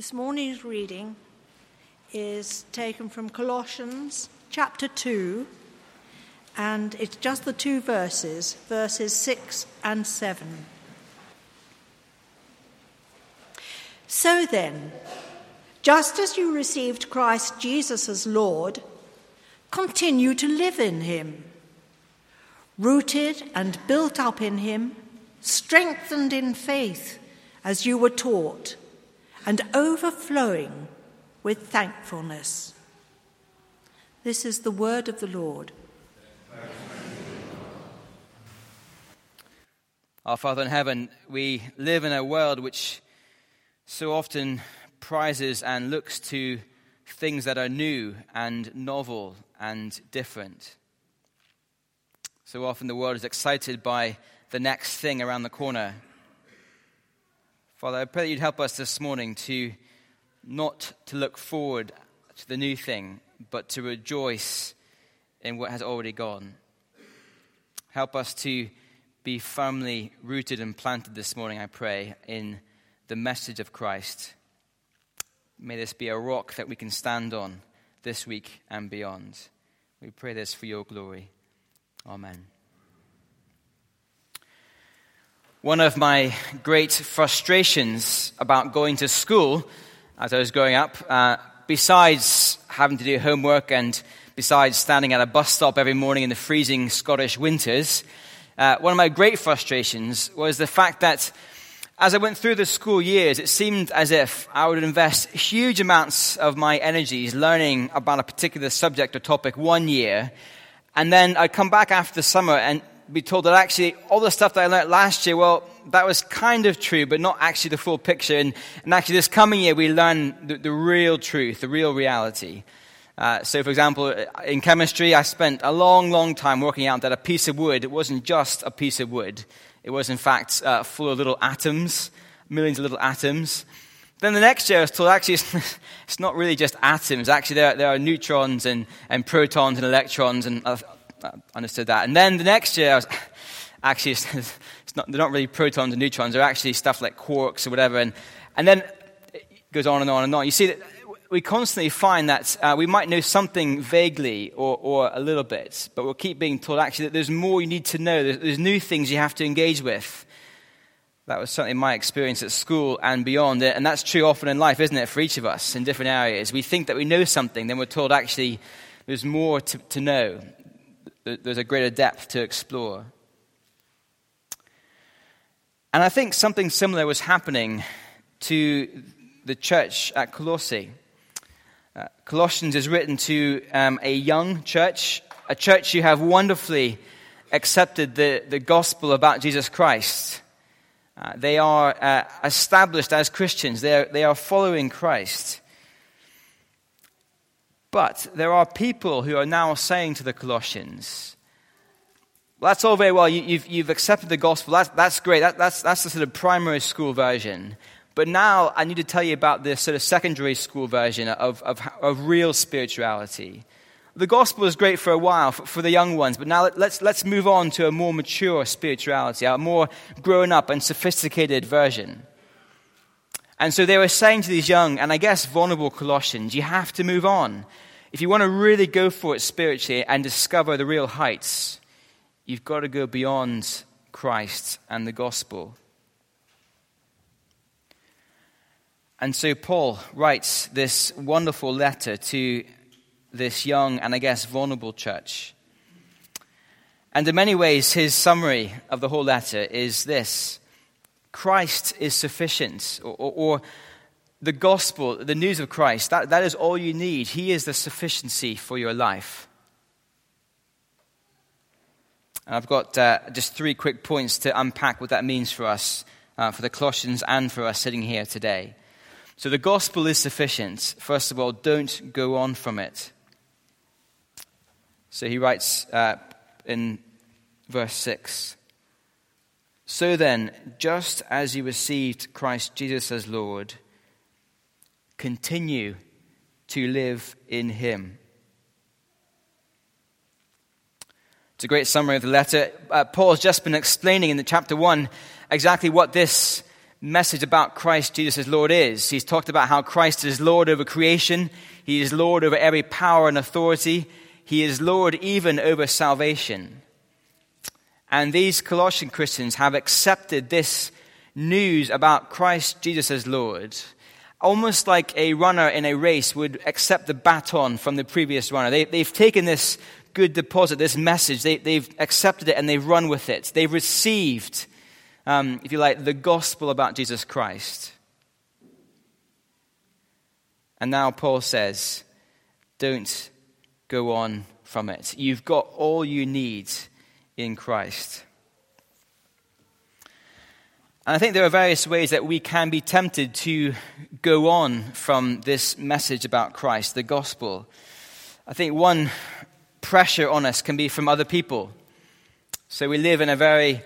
This morning's reading is taken from Colossians chapter 2, and it's just the two verses, verses 6 and 7. So then, just as you received Christ Jesus as Lord, continue to live in him, rooted and built up in him, strengthened in faith as you were taught and overflowing with thankfulness. This is the word of the Lord. Our Father in heaven, we live in a world which so often prizes and looks to things that are new and novel and different. So often the world is excited by the next thing around the corner Father, I pray that you'd help us this morning to not to look forward to the new thing, but to rejoice in what has already gone. Help us to be firmly rooted and planted this morning, I pray, in the message of Christ. May this be a rock that we can stand on this week and beyond. We pray this for your glory. Amen. One of my great frustrations about going to school as I was growing up, uh, besides having to do homework and besides standing at a bus stop every morning in the freezing Scottish winters, uh, one of my great frustrations was the fact that as I went through the school years, it seemed as if I would invest huge amounts of my energies learning about a particular subject or topic one year, and then I'd come back after the summer and be told that actually all the stuff that I learned last year, well, that was kind of true, but not actually the full picture. And, and actually, this coming year, we learn the, the real truth, the real reality. Uh, so, for example, in chemistry, I spent a long, long time working out that a piece of wood it wasn't just a piece of wood. It was, in fact, uh, full of little atoms, millions of little atoms. Then the next year, I was told actually it's, it's not really just atoms. Actually, there, there are neutrons and, and protons and electrons and uh, I understood that. And then the next year, I was actually, it's not, they're not really protons and neutrons, they're actually stuff like quarks or whatever. And, and then it goes on and on and on. You see that we constantly find that uh, we might know something vaguely or, or a little bit, but we'll keep being told actually that there's more you need to know, there's, there's new things you have to engage with. That was certainly my experience at school and beyond. And that's true often in life, isn't it, for each of us in different areas. We think that we know something, then we're told actually there's more to, to know there's a greater depth to explore. And I think something similar was happening to the church at Colossae. Uh, Colossians is written to um, a young church, a church who have wonderfully accepted the, the gospel about Jesus Christ. Uh, they are uh, established as Christians, they are, they are following Christ. But there are people who are now saying to the Colossians, well, that's all very well. You, have you've, you've accepted the gospel. That's, that's great. That, that's, that's the sort of primary school version. But now I need to tell you about this sort of secondary school version of, of, of real spirituality. The gospel is great for a while for, for the young ones, but now let's, let's move on to a more mature spirituality, a more grown up and sophisticated version. And so they were saying to these young and I guess vulnerable Colossians, you have to move on. If you want to really go for it spiritually and discover the real heights, you've got to go beyond Christ and the gospel. And so Paul writes this wonderful letter to this young and I guess vulnerable church. And in many ways, his summary of the whole letter is this Christ is sufficient, or, or, or, the gospel, the news of Christ, that, that is all you need. He is the sufficiency for your life. And I've got uh, just three quick points to unpack what that means for us, uh, for the Colossians, and for us sitting here today. So the gospel is sufficient. First of all, don't go on from it. So he writes uh, in verse 6 so then, just as you received Christ Jesus as Lord, continue to live in him. It's a great summary of the letter. Uh, Paul has just been explaining in the chapter 1 exactly what this message about Christ Jesus as Lord is. He's talked about how Christ is Lord over creation, He is Lord over every power and authority, He is Lord even over salvation. And these Colossian Christians have accepted this news about Christ Jesus as Lord, almost like a runner in a race would accept the baton from the previous runner. They, have taken this good deposit, this message, they, they've accepted it and they've run with it. They've received um, if you like, the gospel about Jesus Christ. And now Paul says, don't go on from it. You've got all you need in Christ. And I think there are various ways that we can be tempted to go on from this message about Christ, the gospel. I think one pressure on us can be from other people. So we live in a very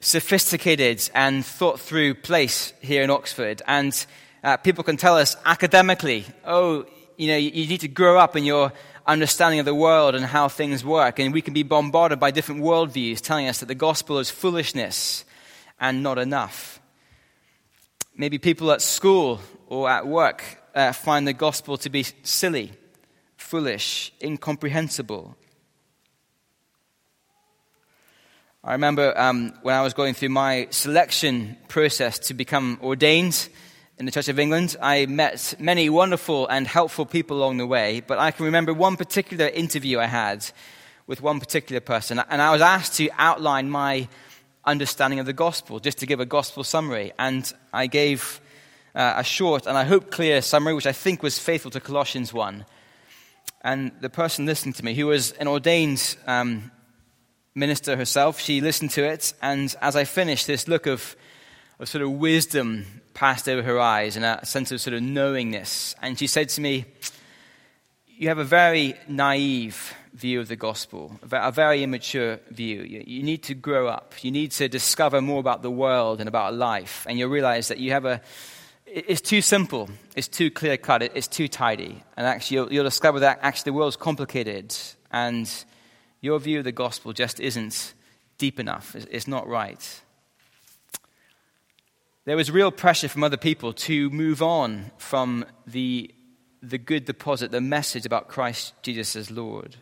sophisticated and thought through place here in Oxford. And uh, people can tell us academically, oh, you know, you, you need to grow up in your understanding of the world and how things work. And we can be bombarded by different worldviews telling us that the gospel is foolishness and not enough. Maybe people at school or at work uh, find the gospel to be silly, foolish, incomprehensible. I remember um, when I was going through my selection process to become ordained in the Church of England, I met many wonderful and helpful people along the way, but I can remember one particular interview I had with one particular person, and I was asked to outline my understanding of the gospel, just to give a gospel summary. And I gave uh, a short and I hope clear summary, which I think was faithful to Colossians 1. And the person listening to me, who was an ordained um, minister herself. She listened to it, and as I finished, this look of, of sort of wisdom passed over her eyes and a sense of sort of knowingness. And she said to me, You have a very naive view of the gospel, a very immature view. You need to grow up. You need to discover more about the world and about life. And you'll realize that you have a it's too simple, it's too clear cut, it's too tidy. And actually, you'll, you'll discover that actually the world's complicated and your view of the gospel just isn't deep enough. It's not right. There was real pressure from other people to move on from the, the good deposit, the message about Christ Jesus as Lord.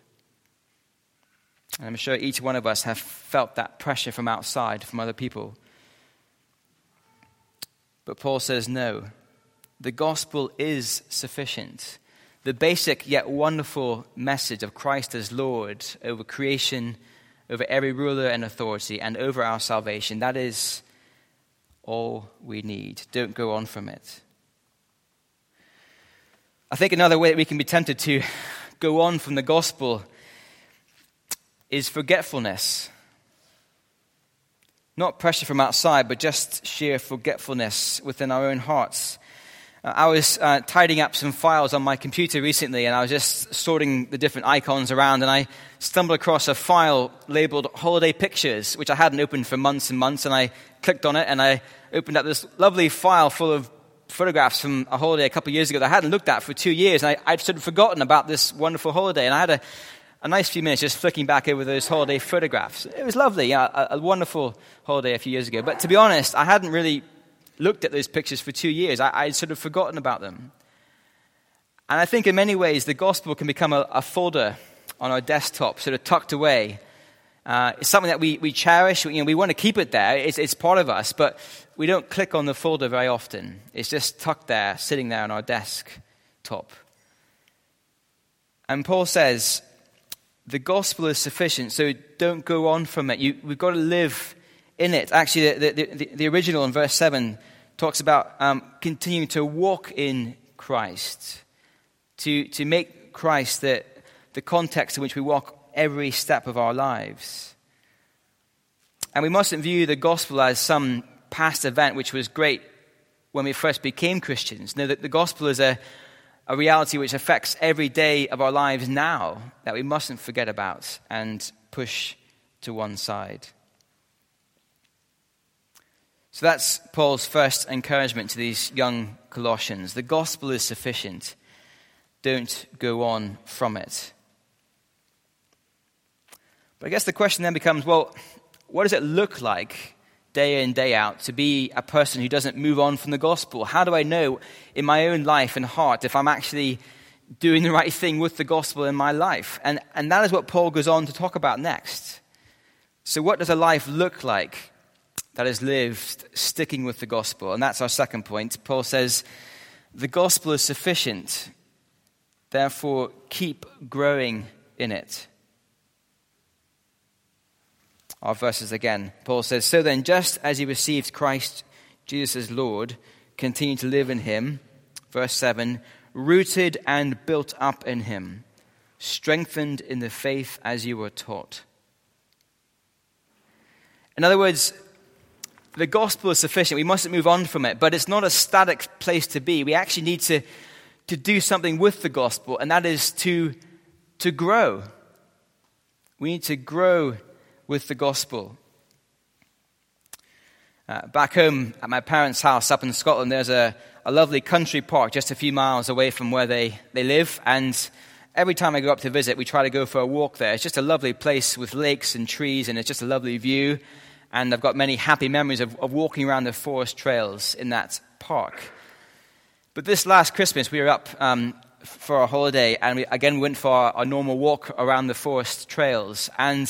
And I'm sure each one of us have felt that pressure from outside, from other people. But Paul says, no, the gospel is sufficient the basic yet wonderful message of Christ as Lord over creation, over every ruler and authority, and over our salvation. That is all we need. Don't go on from it. I think another way that we can be tempted to go on from the gospel is forgetfulness. Not pressure from outside, but just sheer forgetfulness within our own hearts. Uh, I was uh, tidying up some files on my computer recently, and I was just sorting the different icons around, and I stumbled across a file labeled Holiday Pictures, which I hadn't opened for months and months, and I clicked on it, and I opened up this lovely file full of photographs from a holiday a couple of years ago that I hadn't looked at for two years, and I, would sort of forgotten about this wonderful holiday, and I had a, a nice few minutes just flicking back over those holiday photographs. It was lovely, yeah, a, a wonderful holiday a few years ago. But to be honest, I hadn't really looked at those pictures for two years. I, I'd sort of forgotten about them. And I think in many ways, the gospel can become a, a folder on our desktop, sort of tucked away. Uh, it's something that we, we cherish. You know, we want to keep it there. It's, it's part of us, but we don't click on the folder very often. It's just tucked there, sitting there on our desk top. And Paul says, the gospel is sufficient, so don't go on from it. You, we've got to live in it. Actually, the, the, the, the original in verse 7 talks about um, continuing to walk in Christ, to, to make Christ the, the context in which we walk every step of our lives. And we mustn't view the gospel as some past event which was great when we first became Christians. No, that the gospel is a, a reality which affects every day of our lives now that we mustn't forget about and push to one side. So that's Paul's first encouragement to these young Colossians. The gospel is sufficient. Don't go on from it. But I guess the question then becomes well, what does it look like day in, day out, to be a person who doesn't move on from the gospel? How do I know in my own life and heart if I'm actually doing the right thing with the gospel in my life? And, and that is what Paul goes on to talk about next. So, what does a life look like that is lived sticking with the gospel? And that's our second point. Paul says, The gospel is sufficient, therefore, keep growing in it our verses again. Paul says, So then, just as you received Christ Jesus as Lord, continue to live in him. Verse 7 rooted and built up in him, strengthened in the faith as you were taught. In other words, the gospel is sufficient. We mustn't move on from it, but it's not a static place to be. We actually need to, to do something with the gospel, and that is to, to grow. We need to grow with the gospel. Uh, back home at my parents' house up in Scotland, there's a, a lovely country park just a few miles away from where they, they live. And every time I go up to visit, we try to go for a walk there. It's just a lovely place with lakes and trees, and it's just a lovely view. And I've got many happy memories of, of walking around the forest trails in that park. But this last Christmas, we were up um, for our holiday, and we, again, we went for our, our normal walk around the forest trails. And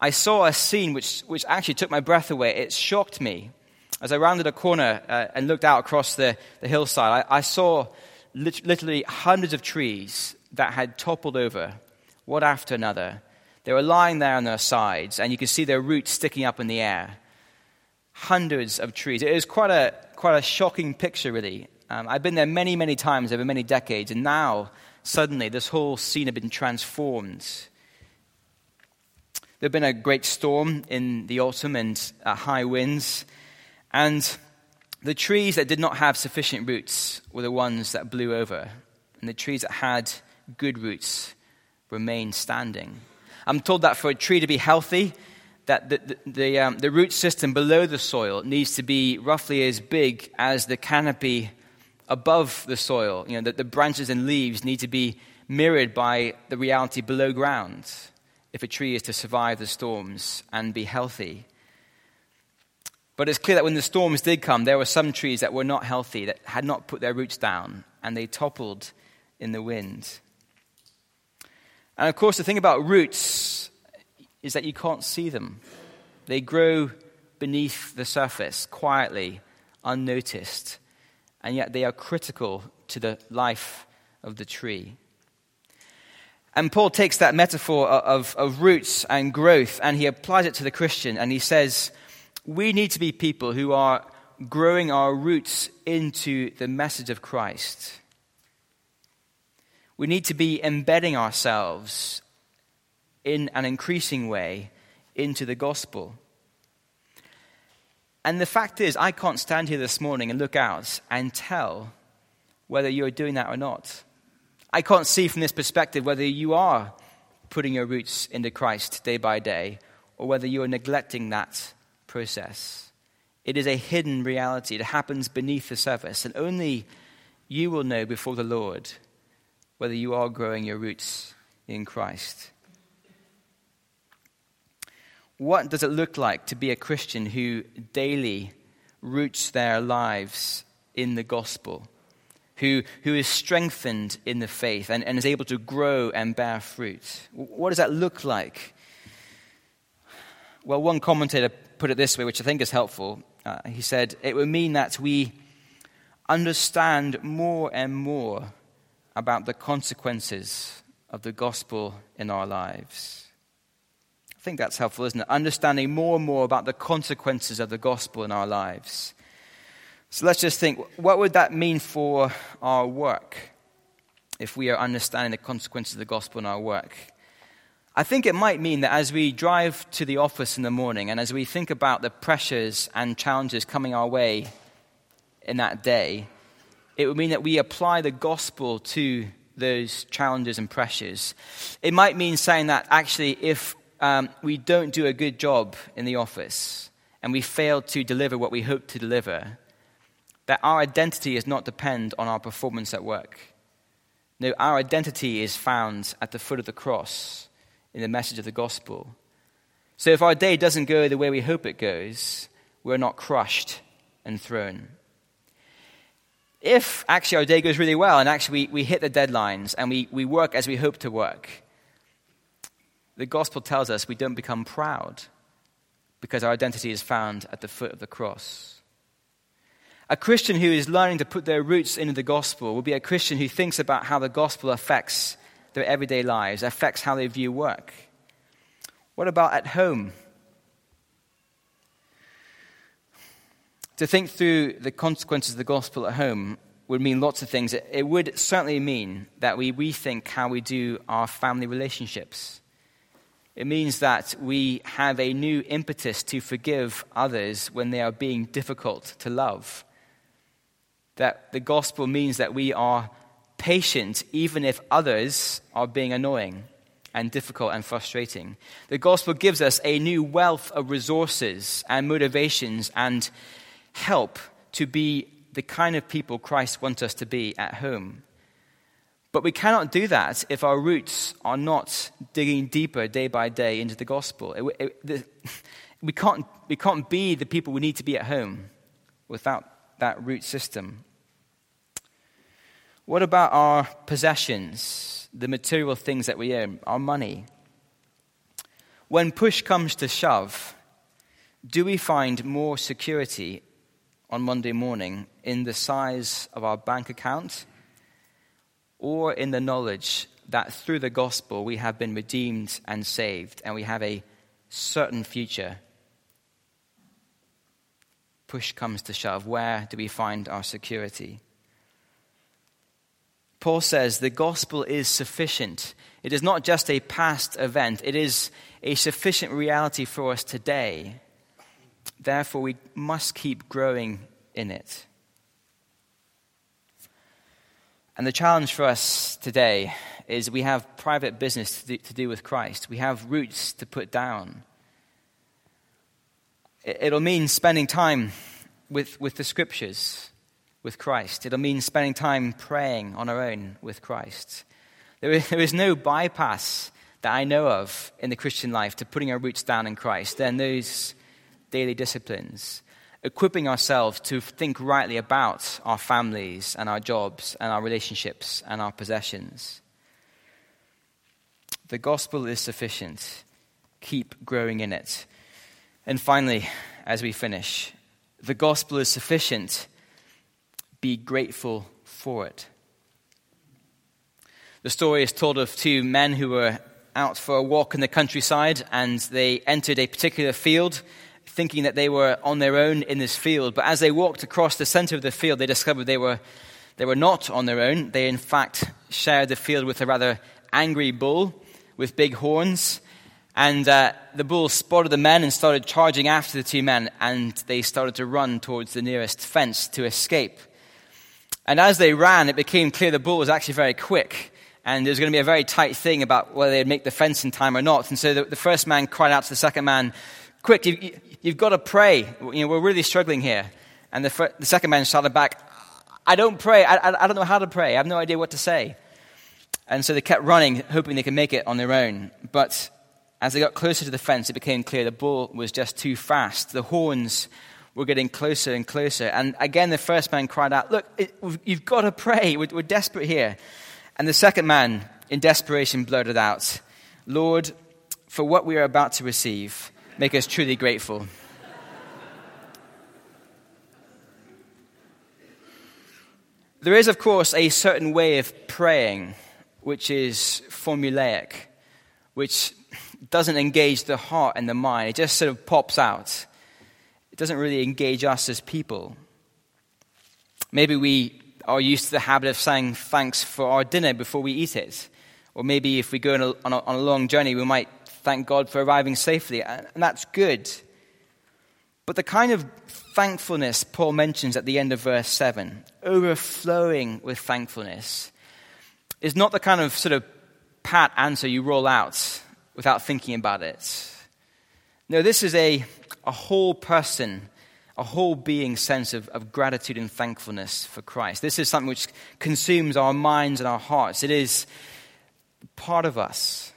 I saw a scene which, which actually took my breath away. It shocked me. As I rounded a corner uh, and looked out across the, the hillside, I, I saw lit- literally hundreds of trees that had toppled over, one after another. They were lying there on their sides, and you could see their roots sticking up in the air. Hundreds of trees. It was quite a, quite a shocking picture, really. Um, I've been there many, many times over many decades, and now, suddenly, this whole scene had been transformed there had been a great storm in the autumn and uh, high winds, and the trees that did not have sufficient roots were the ones that blew over, and the trees that had good roots remained standing. I'm told that for a tree to be healthy, that the, the, the, um, the root system below the soil needs to be roughly as big as the canopy above the soil. You know, that the branches and leaves need to be mirrored by the reality below ground if a tree is to survive the storms and be healthy. But it's clear that when the storms did come, there were some trees that were not healthy, that had not put their roots down, and they toppled in the wind. And of course, the thing about roots is that you can't see them. They grow beneath the surface, quietly, unnoticed, and yet they are critical to the life of the tree. And Paul takes that metaphor of, of roots and growth and he applies it to the Christian and he says, we need to be people who are growing our roots into the message of Christ. We need to be embedding ourselves in an increasing way into the gospel. And the fact is, I can't stand here this morning and look out and tell whether you're doing that or not. I can't see from this perspective whether you are putting your roots into Christ day by day or whether you are neglecting that process. It is a hidden reality. It happens beneath the surface, and only you will know before the Lord whether you are growing your roots in Christ. What does it look like to be a Christian who daily roots their lives in the gospel? who, who is strengthened in the faith and, and is able to grow and bear fruit. What does that look like? Well, one commentator put it this way, which I think is helpful. Uh, he said, It would mean that we understand more and more about the consequences of the gospel in our lives. I think that's helpful, isn't it? Understanding more and more about the consequences of the gospel in our lives. So let's just think what would that mean for our work if we are understanding the consequences of the gospel in our work? I think it might mean that as we drive to the office in the morning and as we think about the pressures and challenges coming our way in that day, it would mean that we apply the gospel to those challenges and pressures. It might mean saying that actually, if um, we don't do a good job in the office and we fail to deliver what we hope to deliver, that our identity does not depend on our performance at work. No, our identity is found at the foot of the cross in the message of the gospel. So if our day doesn't go the way we hope it goes, we're not crushed and thrown. If actually our day goes really well and actually we, we hit the deadlines and we, we work as we hope to work, the gospel tells us we don't become proud because our identity is found at the foot of the cross. A Christian who is learning to put their roots into the gospel will be a Christian who thinks about how the gospel affects their everyday lives, affects how they view work. What about at home? To think through the consequences of the gospel at home would mean lots of things. It would certainly mean that we rethink how we do our family relationships. It means that we have a new impetus to forgive others when they are being difficult to love. That the gospel means that we are patient even if others are being annoying and difficult and frustrating. The gospel gives us a new wealth of resources and motivations and help to be the kind of people Christ wants us to be at home. But we cannot do that if our roots are not digging deeper day by day into the gospel. It, it, the, we, can't, we can't be the people we need to be at home without that root system. What about our possessions, the material things that we own, our money? When push comes to shove, do we find more security on Monday morning in the size of our bank account or in the knowledge that through the gospel we have been redeemed and saved and we have a certain future. Push comes to shove. Where do we find our security? Paul says the gospel is sufficient. It is not just a past event, it is a sufficient reality for us today. Therefore, we must keep growing in it. And the challenge for us today is we have private business to do, to do with Christ. We have roots to put down. It'll mean spending time with, with the scriptures, with Christ. It'll mean spending time praying on our own with Christ. There is, there is no bypass that I know of in the Christian life to putting our roots down in Christ. Then those daily disciplines, equipping ourselves to think rightly about our families and our jobs and our relationships and our possessions. The gospel is sufficient. Keep growing in it. And finally, as we finish, the gospel is sufficient. Be grateful for it. The story is told of two men who were out for a walk in the countryside and they entered a particular field thinking that they were on their own in this field. But as they walked across the center of the field, they discovered they were, they were not on their own. They, in fact, shared the field with a rather angry bull with big horns. And uh, the bull spotted the men and started charging after the two men, and they started to run towards the nearest fence to escape. And as they ran, it became clear the bull was actually very quick, and there was going to be a very tight thing about whether they'd make the fence in time or not. And so the, the first man cried out to the second man, Quick, You've got to pray. You know, we're really struggling here. And the, the second man shouted back, I don't pray. I, I, I don't know how to pray. I have no idea what to say. And so they kept running, hoping they could make it on their own. But as they got closer to the fence, it became clear the bull was just too fast. The horns were getting closer and closer. And again, the first man cried out, Look, it, you've got to pray. We're, we're desperate here. And the second man, in desperation, blurted out, Lord, for what we are about to receive, make us truly grateful. There is, of course, a certain way of praying which is formulaic, which doesn't engage the heart and the mind. It just sort of pops out. It doesn't really engage us as people. Maybe we are used to the habit of saying thanks for our dinner before we eat it. Or maybe if we go on a, on a, on a long journey, we might thank God for arriving safely, and that's good. But the kind of thankfulness Paul mentions at the end of verse 7, overflowing with thankfulness, is not the kind of sort of pat answer you roll out without thinking about it. No, this is a, a whole person, a whole being sense of, of gratitude and thankfulness for Christ. This is something which consumes our minds and our hearts. It is part of us.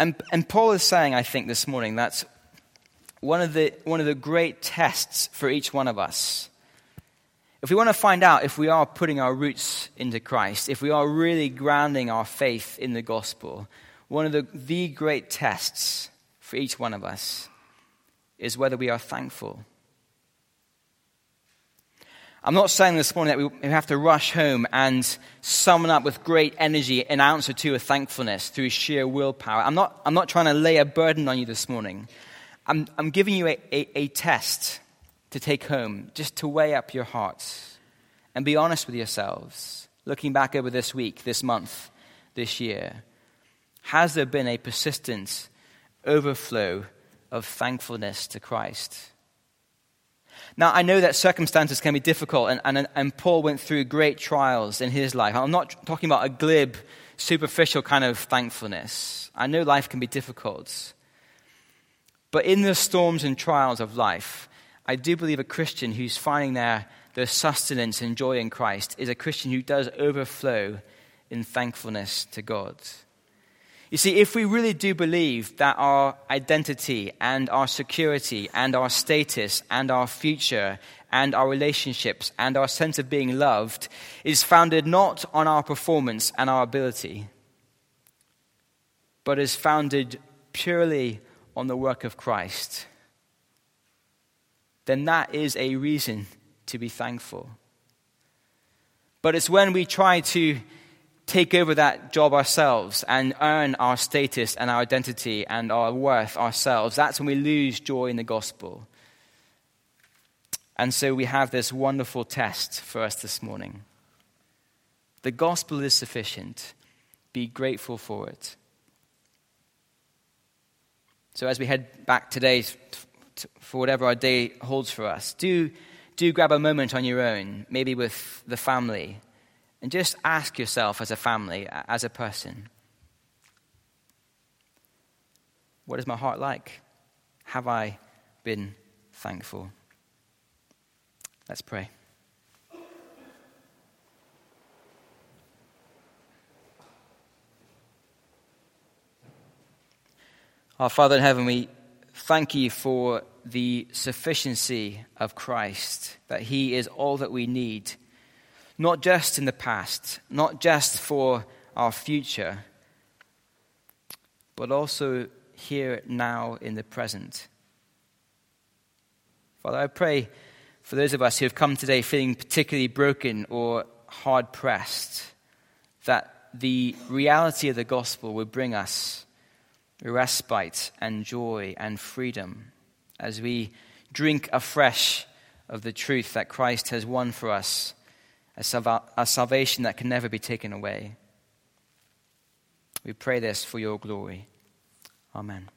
And, and Paul is saying, I think, this morning that one of the, one of the great tests for each one of us. If we want to find out if we are putting our roots into Christ, if we are really grounding our faith in the gospel, one of the, the great tests for each one of us is whether we are thankful. I'm not saying this morning that we have to rush home and summon up with great energy an ounce or two of thankfulness through sheer willpower. I'm not, I'm not trying to lay a burden on you this morning. I'm, I'm giving you a, a, a test to take home, just to weigh up your hearts and be honest with yourselves. Looking back over this week, this month, this year, has there been a persistent overflow of thankfulness to Christ? Now, I know that circumstances can be difficult, and, and, and Paul went through great trials in his life. I'm not talking about a glib, superficial kind of thankfulness. I know life can be difficult. But in the storms and trials of life, I do believe a Christian who's finding their, their sustenance and joy in Christ is a Christian who does overflow in thankfulness to God. You see, if we really do believe that our identity and our security and our status and our future and our relationships and our sense of being loved is founded not on our performance and our ability, but is founded purely on the work of Christ, then that is a reason to be thankful. But it's when we try to take over that job ourselves and earn our status and our identity and our worth ourselves, that's when we lose joy in the gospel. And so we have this wonderful test for us this morning. The gospel is sufficient. Be grateful for it. So as we head back today for whatever our day holds for us, do, do grab a moment on your own, maybe with the family, and just ask yourself as a family, as a person, what is my heart like? Have I been thankful? Let's pray. Our Father in heaven, we thank you for the sufficiency of Christ, that He is all that we need, not just in the past, not just for our future, but also here now in the present. Father, I pray for those of us who have come today feeling particularly broken or hard pressed, that the reality of the gospel would bring us respite and joy and freedom as we drink afresh of the truth that Christ has won for us, a, a salvation that can never be taken away. We pray this for your glory. Amen.